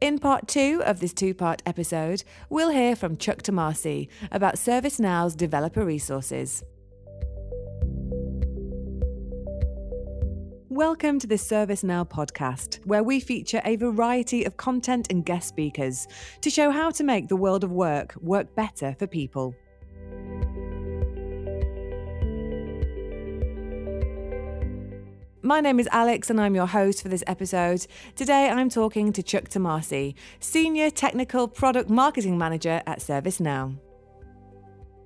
In part two of this two part episode, we'll hear from Chuck Tomasi about ServiceNow's developer resources. Welcome to the ServiceNow podcast, where we feature a variety of content and guest speakers to show how to make the world of work work better for people. My name is Alex and I'm your host for this episode. Today I'm talking to Chuck Tomasi, Senior Technical Product Marketing Manager at ServiceNow.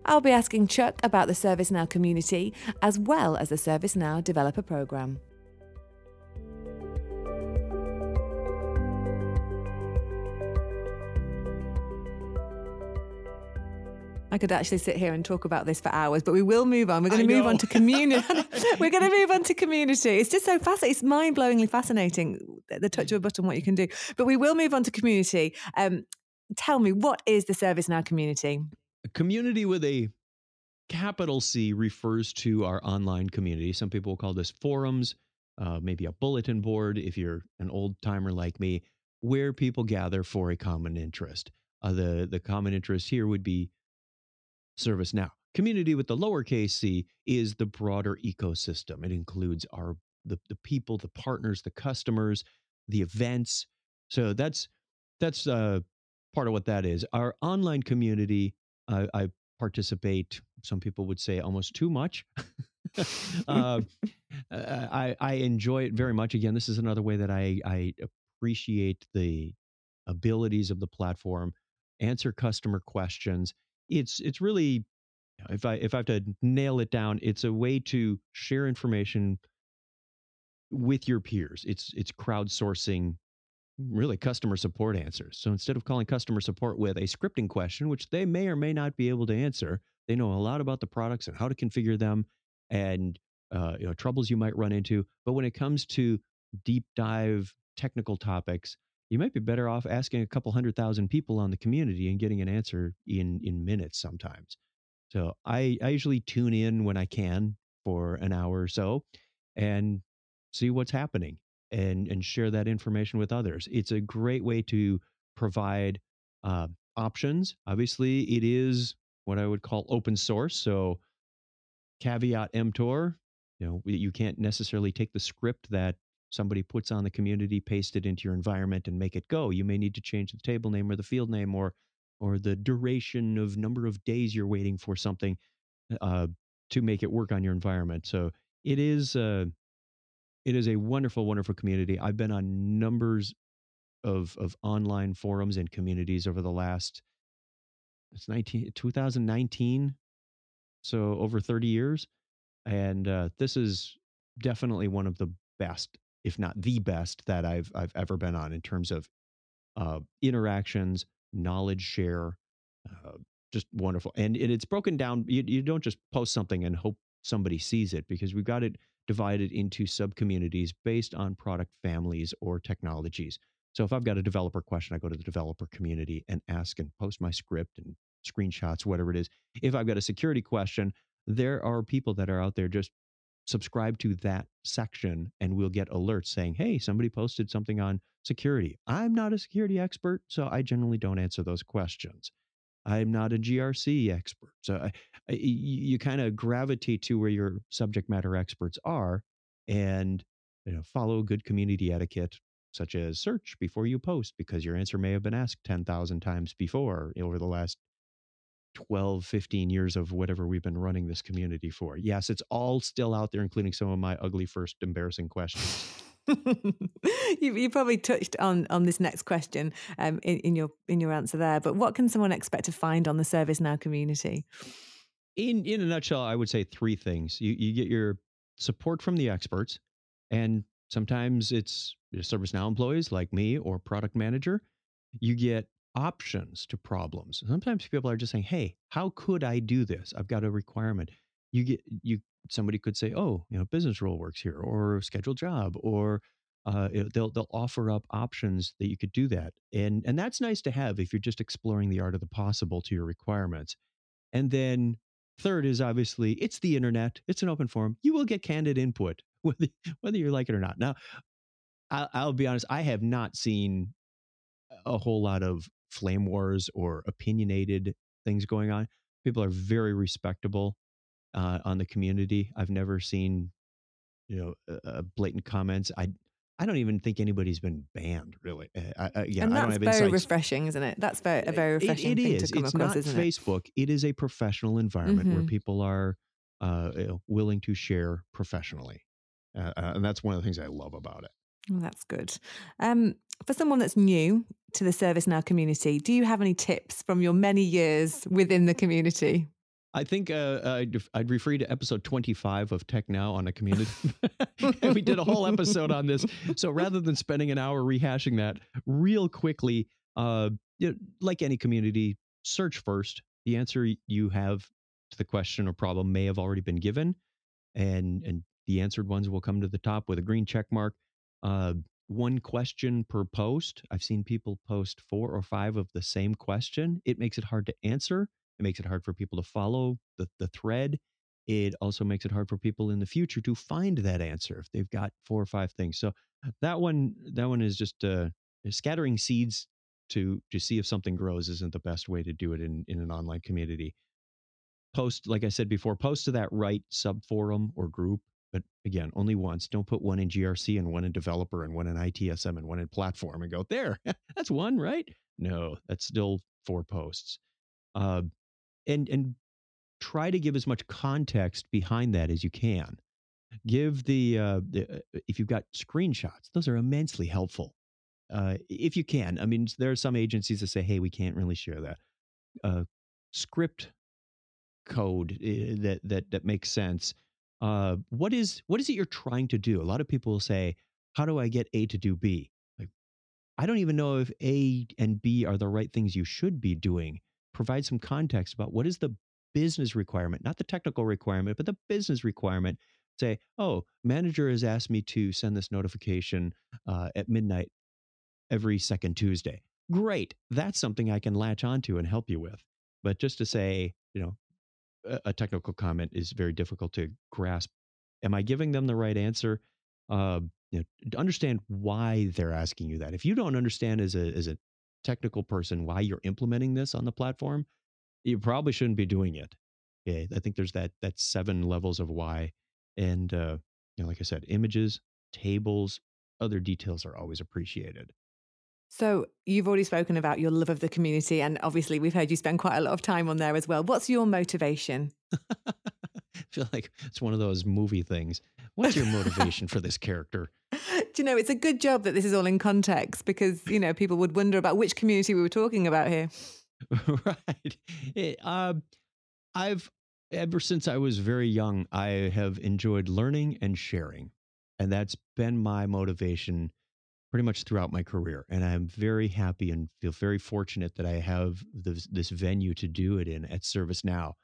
I'll be asking Chuck about the ServiceNow community as well as the ServiceNow Developer Program. I could actually sit here and talk about this for hours, but we will move on. We're going to move on to community. We're going to move on to community. It's just so fascinating. It's mind blowingly fascinating. The touch of a button, what you can do. But we will move on to community. Um, tell me, what is the ServiceNow community? A community with a capital C refers to our online community. Some people will call this forums, uh, maybe a bulletin board if you're an old timer like me, where people gather for a common interest. Uh, the the common interest here would be ServiceNow. Community with the lowercase c is the broader ecosystem. It includes our the, the people, the partners, the customers, the events. So that's that's uh, part of what that is. Our online community, uh, I participate. Some people would say almost too much. uh, I, I enjoy it very much. Again, this is another way that I, I appreciate the abilities of the platform, answer customer questions, it's it's really if I if I have to nail it down, it's a way to share information with your peers. It's it's crowdsourcing really customer support answers. So instead of calling customer support with a scripting question, which they may or may not be able to answer, they know a lot about the products and how to configure them and uh, you know troubles you might run into. But when it comes to deep dive technical topics, you might be better off asking a couple hundred thousand people on the community and getting an answer in in minutes sometimes. So I, I usually tune in when I can for an hour or so and see what's happening and and share that information with others. It's a great way to provide uh, options. Obviously, it is what I would call open source. So caveat emptor, you know, you can't necessarily take the script that somebody puts on the community, paste it into your environment, and make it go. You may need to change the table name or the field name or or the duration of number of days you're waiting for something uh, to make it work on your environment. So it is uh, it is a wonderful, wonderful community. I've been on numbers of of online forums and communities over the last it's 19, 2019 so over 30 years and uh, this is definitely one of the best if not the best that I've I've ever been on in terms of uh, interactions, knowledge share, uh, just wonderful. And it, it's broken down. You, you don't just post something and hope somebody sees it because we've got it divided into sub communities based on product families or technologies. So if I've got a developer question, I go to the developer community and ask and post my script and screenshots, whatever it is. If I've got a security question, there are people that are out there just subscribe to that section and we'll get alerts saying, hey, somebody posted something on security. I'm not a security expert, so I generally don't answer those questions. I'm not a GRC expert. So I, I, you, kind of gravitate to where your subject matter experts are and you know, follow good community etiquette, such as search before you post, because your answer may have been asked 10,000 times before over the last 12, 15 years of whatever we've been running this community for. Yes, it's all still out there, including some of my ugly first embarrassing questions. you, you, probably touched on on this next question um, in, in, your in your answer there. But what can someone expect to find on the ServiceNow community? In in a nutshell, I would say three things. You you get your support from the experts, and sometimes it's ServiceNow employees like me or product manager. You get options to problems. Sometimes people are just saying, "Hey, how could I do this? I've got a requirement." You get you somebody could say, "Oh, you know, business rule works here, or schedule job, or uh, they'll they'll offer up options that you could do that, and and that's nice to have if you're just exploring the art of the possible to your requirements. And then third is obviously it's the internet, it's an open forum. You will get candid input whether whether you like it or not. Now, I'll, I'll be honest, I have not seen a whole lot of flame wars or opinionated things going on. People are very respectable uh, on the community. I've never seen, you know, uh, blatant comments. I I don't even think anybody's been banned, really. Uh, I, I, yeah, and I don't that's very insights. refreshing, isn't it? That's very, a very refreshing it thing is. to come it's across, not isn't it? Facebook. It is a professional environment where Mhm. people are uh, willing to share professionally, uh, uh, and that's one of the things I love about it. That's good. Um, for someone that's new to the ServiceNow community, do you have any tips from your many years within the community? I think uh, I'd, I'd refer you to episode 25 of Tech Now on a community. we did a whole episode on this. So rather than spending an hour rehashing that, real quickly, uh, like any community, search first. The answer you have to the question or problem may have already been given, and and the answered ones will come to the top with a green check mark. Uh, one question per post. I've seen people post four or five of the same question. It makes it hard to answer. It makes it hard for people to follow the, the thread. It also makes it hard for people in the future to find that answer if they've got four or five things. So that one, that one is just uh, scattering seeds to to see if something grows isn't the best way to do it in in an online community. Post, like I said before, post to that right sub forum or group, but again, only once. Don't put one in GRC and one in developer and one in ITSM and one in platform and go there. that's one, right? No, that's still four posts. Uh, and and try to give as much context behind that as you can. Give the, uh, the uh, if you've got screenshots, those are immensely helpful. Uh, if you can, I mean, there are some agencies that say, "Hey, we can't really share that." Uh, script code uh, that that that makes sense. Uh, what is what is it you're trying to do? A lot of people will say, "How do I get A to do B?" Like, I don't even know if A and B are the right things you should be doing. Provide some context about what is the business requirement, not the technical requirement, but the business requirement. Say, oh, manager has asked me to send this notification uh, at midnight every second Tuesday. Great. That's something I can latch onto and help you with. But just to say, you know, a, technical comment is very difficult to grasp. Am I giving them the right answer? Uh, you know, understand why they're asking you that. If you don't understand as a as a technical person why you're implementing this on the platform, you probably shouldn't be doing it. I think there's that that seven levels of why, and uh, you know, like I said, images, tables, other details are always appreciated. So you've already spoken about your love of the community, and obviously we've heard you spend quite a lot of time on there as well. What's your motivation? I feel like it's one of those movie things. What's your motivation for this character? Do you know, it's a good job that this is all in context because, you know, people would wonder about which community we were talking about here. right. It, uh, I've ever since I was very young, I have enjoyed learning and sharing, and that's been my motivation pretty much throughout my career. And I'm very happy and feel very fortunate that I have this, this venue to do it in at ServiceNow.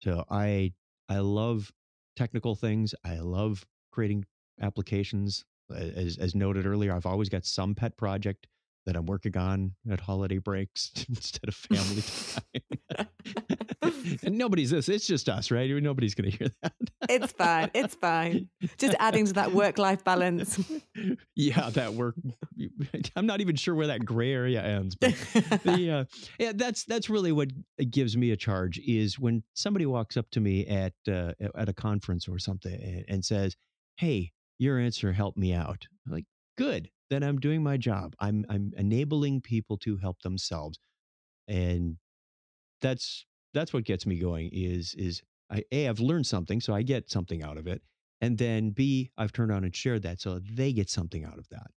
So I I love technical things. I love creating applications. As, as noted earlier, I've always got some pet project that I'm working on at holiday breaks instead of family time. and nobody's this. It's just us, right? Nobody's going to hear that. It's fine. It's fine. Just adding to that work life balance. yeah, that work. I'm not even sure where that gray area ends, but the, uh, yeah, that's that's really what gives me a charge is when somebody walks up to me at uh, at a conference or something and, and says, "Hey, your answer helped me out." I'm like, good. Then I'm doing my job. I'm I'm enabling people to help themselves, and that's that's what gets me going. Is is I a I've learned something, so I get something out of it, and then b I've turned on and shared that, so they get something out of that.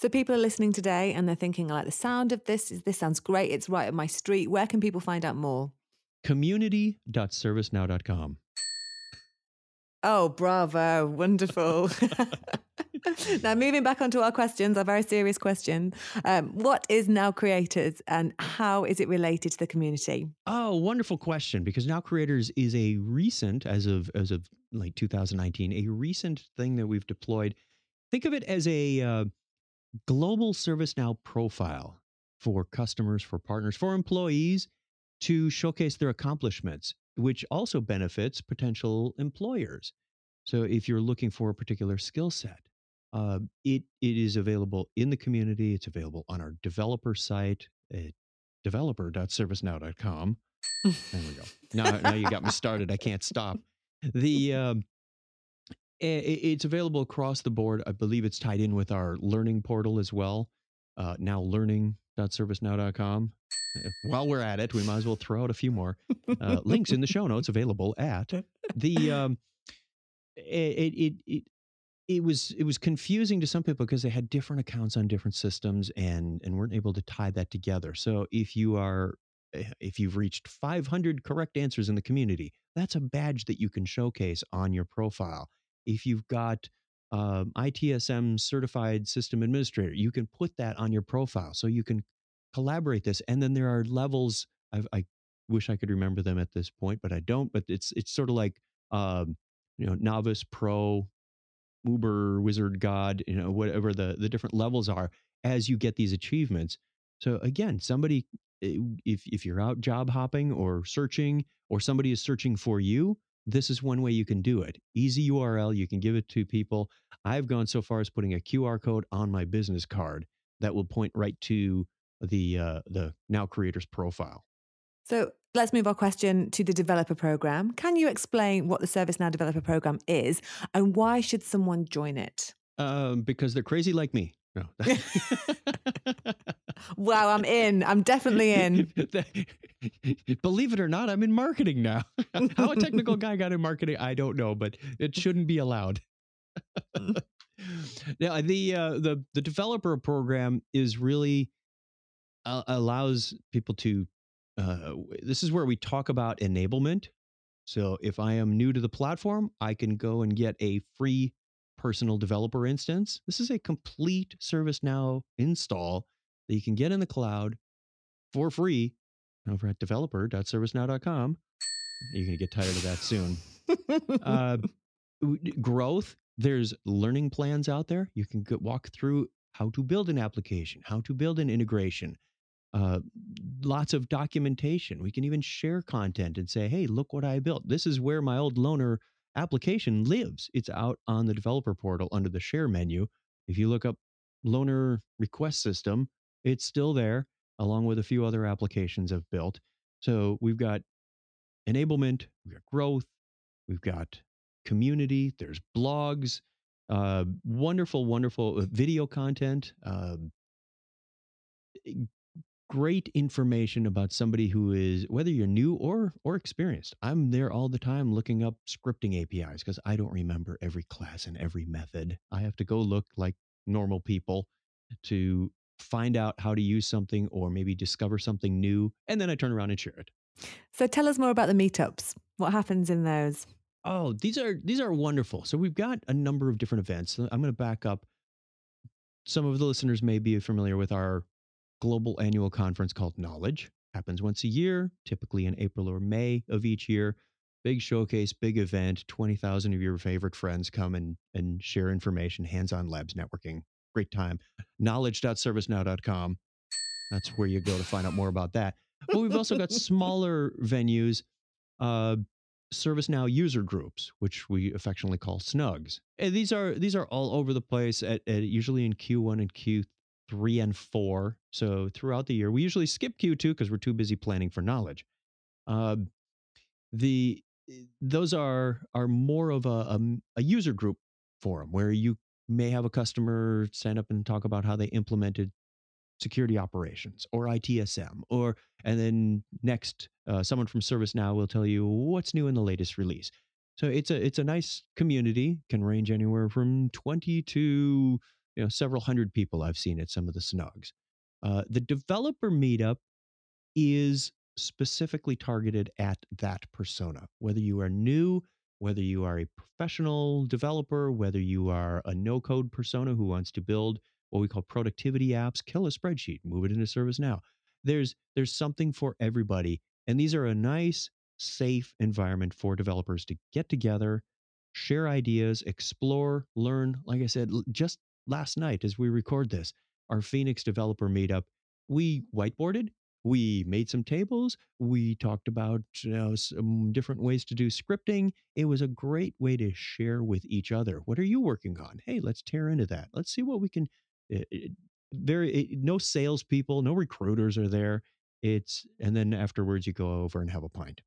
So people are listening today and they're thinking, I like the sound of this. Is this sounds great. It's right up my street. Where can people find out more? Community.servicenow.com. Oh, bravo. Wonderful. now, moving back onto our questions, our very serious question. Um, what is Now Creators and how is it related to the community? Oh, wonderful question. Because Now Creators is a recent, as of as of like 2019, a recent thing that we've deployed. Think of it as a uh, global ServiceNow profile for customers, for partners, for employees to showcase their accomplishments, which also benefits potential employers. So if you're looking for a particular skill set, Uh, it it is available in the community. It's available on our developer site at developer.servicenow.com. There we go. Now, now you got me started. I can't stop. The um, it's available across the board. I believe it's tied in with our learning portal as well. Uh, now learning.servicenow.com. Uh, while we're at it, we might as well throw out a few more uh, links in the show notes available at the. Um, it, it, it it was it was confusing to some people because they had different accounts on different systems and and weren't able to tie that together. So if you are eh, if you've reached 500 correct answers in the community, that's a badge that you can showcase on your profile. If you've got um, ITSM certified system administrator, you can put that on your profile so you can collaborate this. And then there are levels. I've, i wish I could remember them at this point, but I don't. But it's it's sort of like um, you know novice, pro, uber wizard god you know whatever the the different levels are as you get these achievements. So again somebody eh, if if you're out job hopping or searching or somebody is searching for you this is one way you can do it. Easy url you can give it to people. I've gone so far as putting a qr code on my business card that will point right to the uh, the now creators profile. So let's move our question to the developer program. Can you explain what the ServiceNow developer program is and why should someone join it? Um, because they're crazy like me. No. wow, I'm in. I'm definitely in. Believe it or not, I'm in marketing now. How a technical guy got in marketing, I don't know, but it shouldn't be allowed. now, the uh, the the developer program is really uh, allows people to uh, this is where we talk about enablement. So if I am new to the platform, I can go and get a free personal developer instance. This is a complete ServiceNow install that you can get in the cloud for free over at developer.servicenow.com. You're going to get tired of that soon. uh, growth, there's learning plans out there. You can walk through how to build an application, how to build an integration, uh, lots of documentation. We can even share content and say, hey, look what I built. This is where my old loaner application lives. It's out on the developer portal under the share menu. If you look up loaner request system, it's still there, along with a few other applications I've built. So we've got enablement, we've got growth, we've got community, there's blogs, uh, wonderful, wonderful uh, video content, uh, great information about somebody who is whether you're new or or experienced. I'm there all the time looking up scripting APIs because I don't remember every class and every method. I have to go look like normal people to find out how to use something or maybe discover something new and then I turn around and share it. So tell us more about the meetups. What happens in those? Oh, these are these are wonderful. So we've got a number of different events. I'm going to back up. Some of the listeners may be familiar with our global annual conference called Knowledge. Happens once a year, typically in April or May of each year. Big showcase, big event. 20,000 of your favorite friends come and, and share information, hands on labs networking. Great time. Knowledge.servicenow.com. That's where you go to find out more about that. But we've also got smaller venues, uh, ServiceNow user groups, which we affectionately call Snugs. And these are these are all over the place, at, at usually in Q1 and Q three and four. So throughout the year, we usually skip Q2 because we're too busy planning for knowledge. Uh, the those are are more of a, a, a user group forum where you may have a customer stand up and talk about how they implemented security operations or ITSM or and then next uh, someone from ServiceNow will tell you what's new in the latest release. So it's a it's a nice community can range anywhere from 20 to you know, several hundred people I've seen at some of the snugs. Uh, the developer meetup is specifically targeted at that persona, whether you are new, whether you are a professional developer, whether you are a no code persona who wants to build what we call productivity apps, kill a spreadsheet, move it into ServiceNow. There's there's something for everybody, and these are a nice, safe environment for developers to get together, share ideas, explore, learn. Like I said, just last night as we record this, our Phoenix developer meetup, we whiteboarded, We made some tables. We talked about you know, some different ways to do scripting. It was a great way to share with each other. What are you working on? Hey, let's tear into that. Let's see what we can. Uh, very it, no salespeople, no recruiters are there. It's and then afterwards you go over and have a pint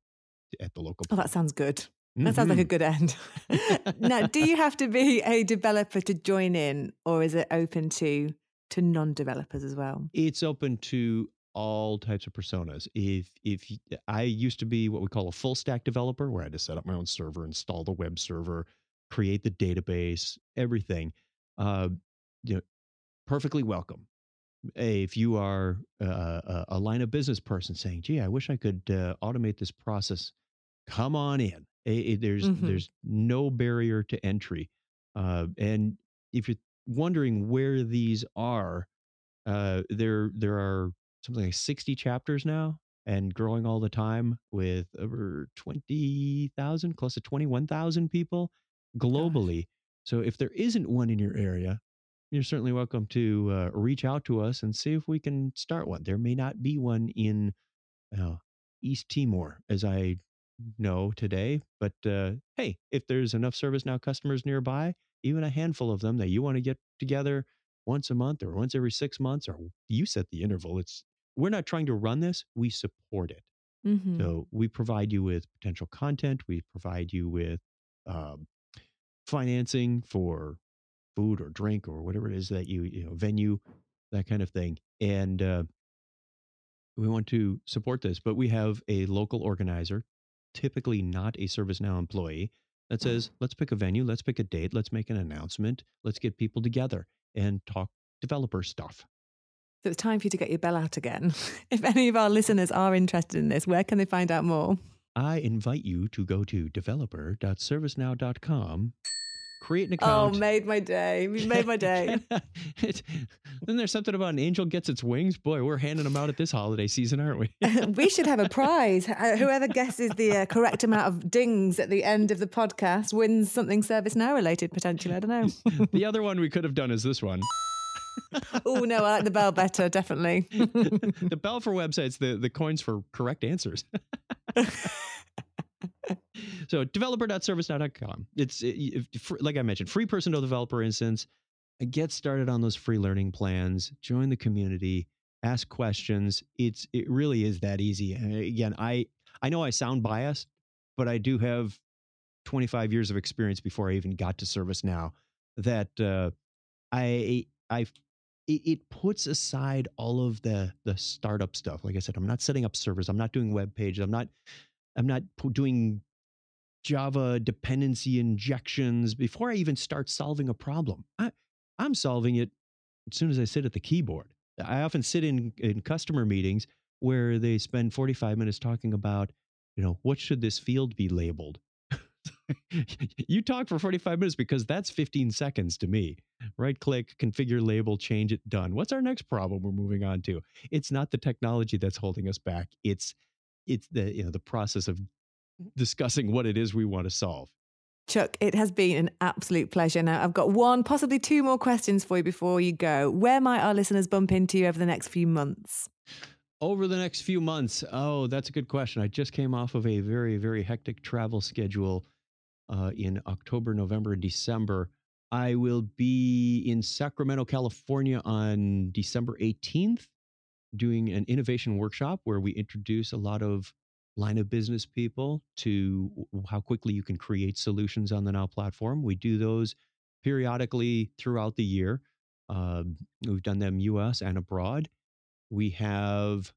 at the local. Oh, that sounds good. That sounds like a good end. now, do you have to be a developer to join in, or is it open to to non-developers as well? It's open to all types of personas. If if I used to be what we call a full stack developer, where I had to set up my own server, install the web server, create the database, everything, uh, you know, perfectly welcome. If you are uh, a line of business person saying, "Gee, I wish I could uh, automate this process," come on in it, there's mm-hmm. there's no barrier to entry, uh, and if you're wondering where these are, uh, there there are something like 60 chapters now and growing all the time with over 20,000, close to 21,000 people globally. Gosh. So if there isn't one in your area, you're certainly welcome to uh, reach out to us and see if we can start one. There may not be one in uh, East Timor, as I know today. But uh, hey, if there's enough ServiceNow customers nearby, even a handful of them that you want to get together once a month or once every six months, or you set the interval. It's we're not trying to run this; we support it. Mm-hmm. So we provide you with potential content. We provide you with um, financing for food or drink or whatever it is that you you know venue that kind of thing and uh, we want to support this but we have a local organizer typically not a ServiceNow employee that mm. says, let's pick a venue, let's pick a date, let's make an announcement, let's get people together and talk developer stuff. So it's time for you to get your bell out again. if any of our listeners are interested in this, where can they find out more? I invite you to go to developer.servicenow.com create an oh, account. Oh, made my day. You made my day. then there's something about an angel gets its wings. Boy, we're handing them out at this holiday season, aren't we? we should have a prize. Uh, whoever guesses the uh, correct amount of dings at the end of the podcast wins something ServiceNow related, potentially. I don't know. the other one we could have done is this one. oh no, I like the bell better, definitely. the bell for websites, the, the coins for correct answers so developer.servicenow.com. It's it, like I mentioned, free personal developer instance. Get started on those free learning plans. Join the community. Ask questions. It's it really is that easy. And again, I I know I sound biased, but I do have 25 years of experience before I even got to ServiceNow. That uh, I I it, it puts aside all of the the startup stuff. Like I said, I'm not setting up servers. I'm not doing web pages. I'm not I'm not doing Java dependency injections before I even start solving a problem. I, I'm solving it as soon as I sit at the keyboard. I often sit in, in customer meetings where they spend 45 minutes talking about, you know, what should this field be labeled? you talk for 45 minutes because that's 15 seconds to me. Right click, configure label, change it, done. What's our next problem we're moving on to? It's not the technology that's holding us back. It's it's the you know the process of discussing what it is we want to solve. Chuck, it has been an absolute pleasure. Now, I've got one, possibly two more questions for you before you go. Where might our listeners bump into you over the next few months? Over the next few months, oh, that's a good question. I just came off of a very, very hectic travel schedule uh, in October, November, and December. I will be in Sacramento, California on December 18th doing an innovation workshop where we introduce a lot of line of business people to how quickly you can create solutions on the Now platform. We do those periodically throughout the year. Uh, we've done them US and abroad. We have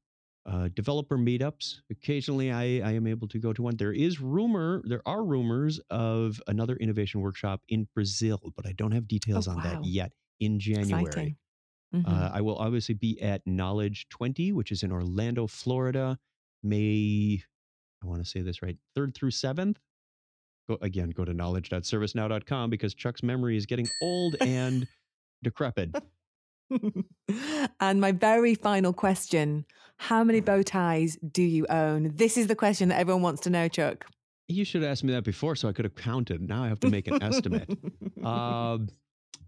uh, developer meetups. Occasionally, I, I am able to go to one. There is rumor, there are rumors of another innovation workshop in Brazil, but I don't have details oh, on wow. that yet in January. Exciting. Mm-hmm. Uh, I will obviously be at Knowledge 20, which is in Orlando, Florida, May, I want to say this right, 3rd through 7th. Go, again, go to knowledge.servicenow.com because Chuck's memory is getting old and decrepit. and my very final question How many bow ties do you own? This is the question that everyone wants to know, Chuck. You should have asked me that before so I could have counted. Now I have to make an estimate. Uh,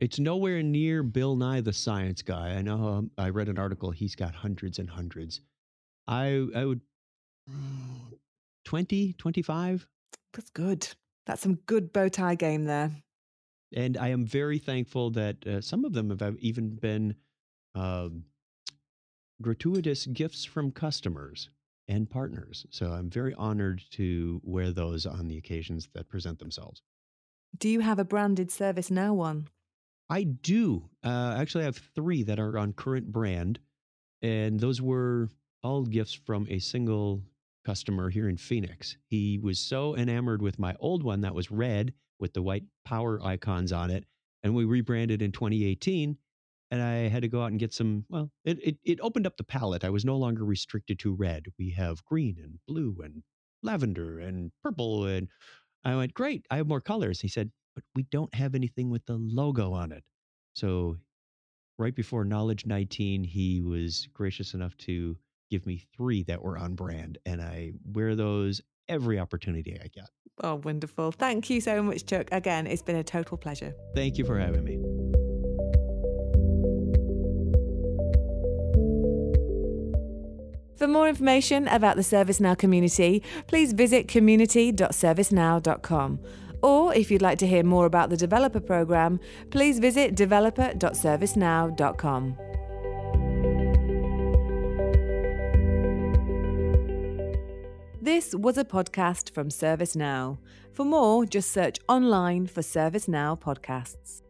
it's nowhere near Bill Nye the Science Guy. I know um, I read an article, he's got hundreds and hundreds. I I would 20, 25. That's good. That's some good bow tie game there. And I am very thankful that uh, some of them have even been um, gratuitous gifts from customers and partners. So I'm very honored to wear those on the occasions that present themselves. Do you have a branded Service Now one? I do. Uh, actually, I have three that are on current brand. And those were all gifts from a single customer here in Phoenix. He was so enamored with my old one that was red with the white power icons on it. And we rebranded in 2018 and I had to go out and get some. Well, it, it, it opened up the palette. I was no longer restricted to red. We have green and blue and lavender and purple. And I went, great, I have more colors. He said, but we don't have anything with the logo on it. So right before Knowledge 19, he was gracious enough to give me three that were on brand. And I wear those every opportunity I get. Oh, wonderful. Thank you so much, Chuck. Again, it's been a total pleasure. Thank you for having me. For more information about the ServiceNow community, please visit community.servicenow.com. Or if you'd like to hear more about the developer program, please visit developer.servicenow.com. This was a podcast from ServiceNow. For more, just search online for ServiceNow podcasts.